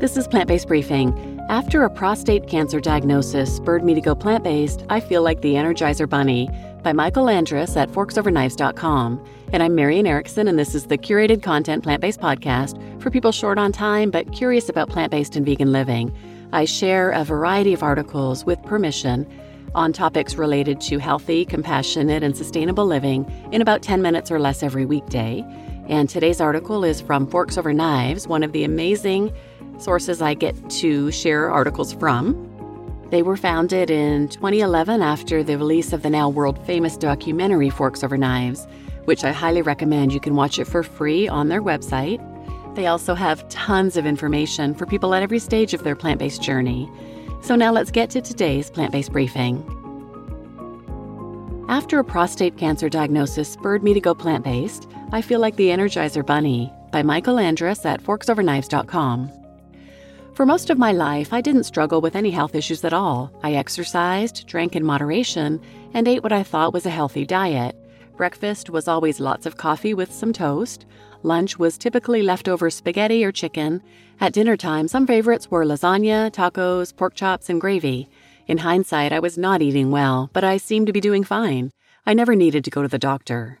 This is Plant Based Briefing. After a prostate cancer diagnosis spurred me to go plant based, I feel like the Energizer Bunny by Michael Andrus at forksoverknives.com. And I'm Marian Erickson, and this is the curated content plant based podcast for people short on time but curious about plant based and vegan living. I share a variety of articles with permission on topics related to healthy, compassionate, and sustainable living in about 10 minutes or less every weekday. And today's article is from Forks Over Knives, one of the amazing sources I get to share articles from. They were founded in 2011 after the release of the now world famous documentary Forks Over Knives, which I highly recommend. You can watch it for free on their website. They also have tons of information for people at every stage of their plant based journey. So now let's get to today's plant based briefing. After a prostate cancer diagnosis spurred me to go plant based, I feel like the Energizer Bunny by Michael Andrus at forksoverknives.com. For most of my life, I didn't struggle with any health issues at all. I exercised, drank in moderation, and ate what I thought was a healthy diet. Breakfast was always lots of coffee with some toast. Lunch was typically leftover spaghetti or chicken. At dinner time, some favorites were lasagna, tacos, pork chops, and gravy. In hindsight, I was not eating well, but I seemed to be doing fine. I never needed to go to the doctor.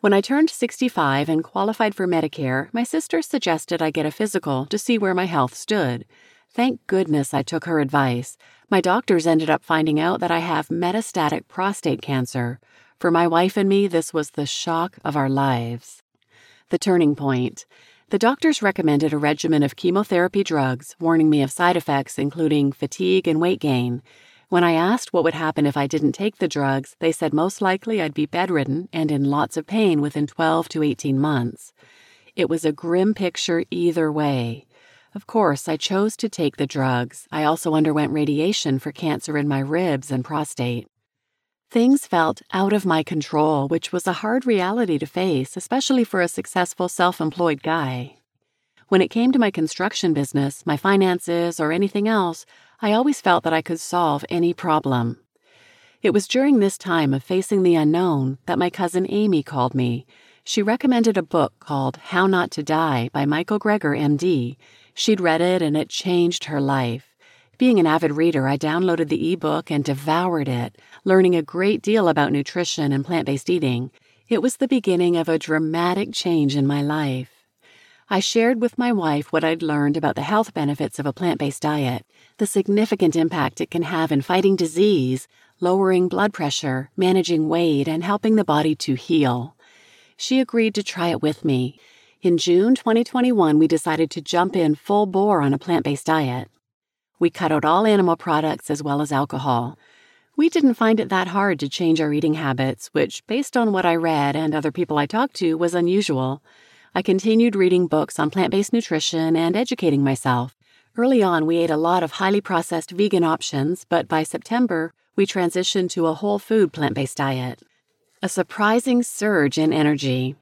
When I turned 65 and qualified for Medicare, my sister suggested I get a physical to see where my health stood. Thank goodness I took her advice. My doctors ended up finding out that I have metastatic prostate cancer. For my wife and me, this was the shock of our lives. The turning point. The doctors recommended a regimen of chemotherapy drugs, warning me of side effects including fatigue and weight gain. When I asked what would happen if I didn't take the drugs, they said most likely I'd be bedridden and in lots of pain within 12 to 18 months. It was a grim picture either way. Of course, I chose to take the drugs. I also underwent radiation for cancer in my ribs and prostate. Things felt out of my control, which was a hard reality to face, especially for a successful self employed guy. When it came to my construction business, my finances, or anything else, I always felt that I could solve any problem. It was during this time of facing the unknown that my cousin Amy called me. She recommended a book called How Not to Die by Michael Greger, MD. She'd read it and it changed her life. Being an avid reader, I downloaded the ebook and devoured it, learning a great deal about nutrition and plant based eating. It was the beginning of a dramatic change in my life. I shared with my wife what I'd learned about the health benefits of a plant based diet, the significant impact it can have in fighting disease, lowering blood pressure, managing weight, and helping the body to heal. She agreed to try it with me. In June 2021, we decided to jump in full bore on a plant based diet. We cut out all animal products as well as alcohol. We didn't find it that hard to change our eating habits, which, based on what I read and other people I talked to, was unusual. I continued reading books on plant based nutrition and educating myself. Early on, we ate a lot of highly processed vegan options, but by September, we transitioned to a whole food plant based diet. A surprising surge in energy.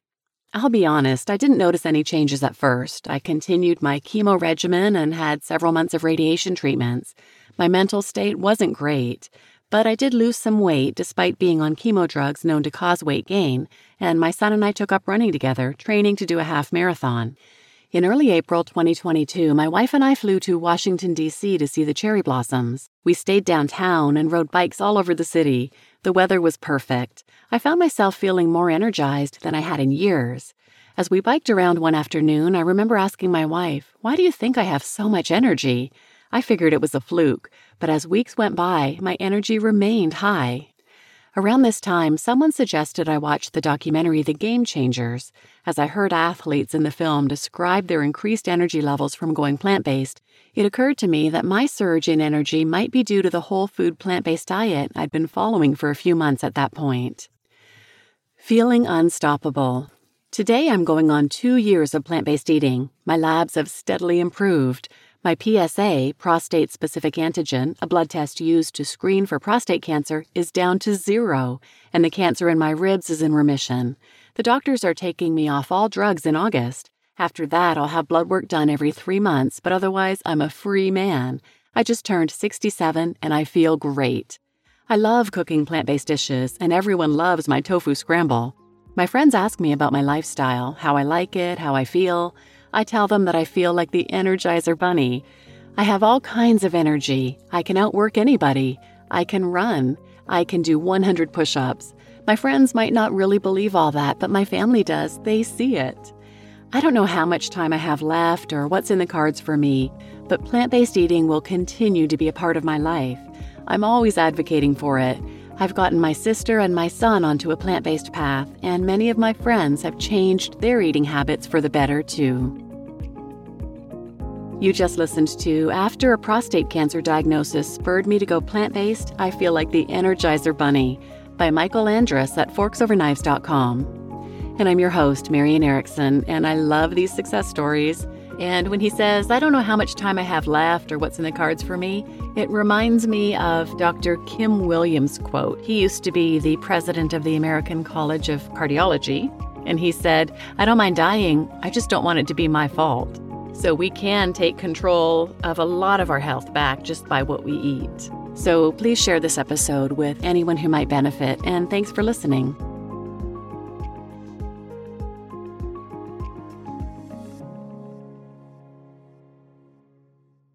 I'll be honest, I didn't notice any changes at first. I continued my chemo regimen and had several months of radiation treatments. My mental state wasn't great, but I did lose some weight despite being on chemo drugs known to cause weight gain, and my son and I took up running together, training to do a half marathon. In early April 2022, my wife and I flew to Washington, D.C. to see the cherry blossoms. We stayed downtown and rode bikes all over the city. The weather was perfect. I found myself feeling more energized than I had in years. As we biked around one afternoon, I remember asking my wife, Why do you think I have so much energy? I figured it was a fluke, but as weeks went by, my energy remained high. Around this time, someone suggested I watch the documentary The Game Changers. As I heard athletes in the film describe their increased energy levels from going plant based, it occurred to me that my surge in energy might be due to the whole food plant based diet I'd been following for a few months at that point. Feeling unstoppable. Today I'm going on two years of plant based eating. My labs have steadily improved. My PSA, prostate specific antigen, a blood test used to screen for prostate cancer, is down to zero, and the cancer in my ribs is in remission. The doctors are taking me off all drugs in August. After that, I'll have blood work done every three months, but otherwise, I'm a free man. I just turned 67 and I feel great. I love cooking plant based dishes, and everyone loves my tofu scramble. My friends ask me about my lifestyle, how I like it, how I feel. I tell them that I feel like the Energizer Bunny. I have all kinds of energy. I can outwork anybody. I can run. I can do 100 push ups. My friends might not really believe all that, but my family does. They see it. I don't know how much time I have left or what's in the cards for me, but plant based eating will continue to be a part of my life. I'm always advocating for it. I've gotten my sister and my son onto a plant based path, and many of my friends have changed their eating habits for the better, too. You just listened to After a Prostate Cancer Diagnosis Spurred Me to Go Plant Based, I Feel Like the Energizer Bunny by Michael Andrus at forksoverknives.com. And I'm your host, Marian Erickson, and I love these success stories. And when he says, I don't know how much time I have left or what's in the cards for me, it reminds me of Dr. Kim Williams' quote. He used to be the president of the American College of Cardiology, and he said, I don't mind dying, I just don't want it to be my fault. So we can take control of a lot of our health back just by what we eat. So please share this episode with anyone who might benefit, and thanks for listening.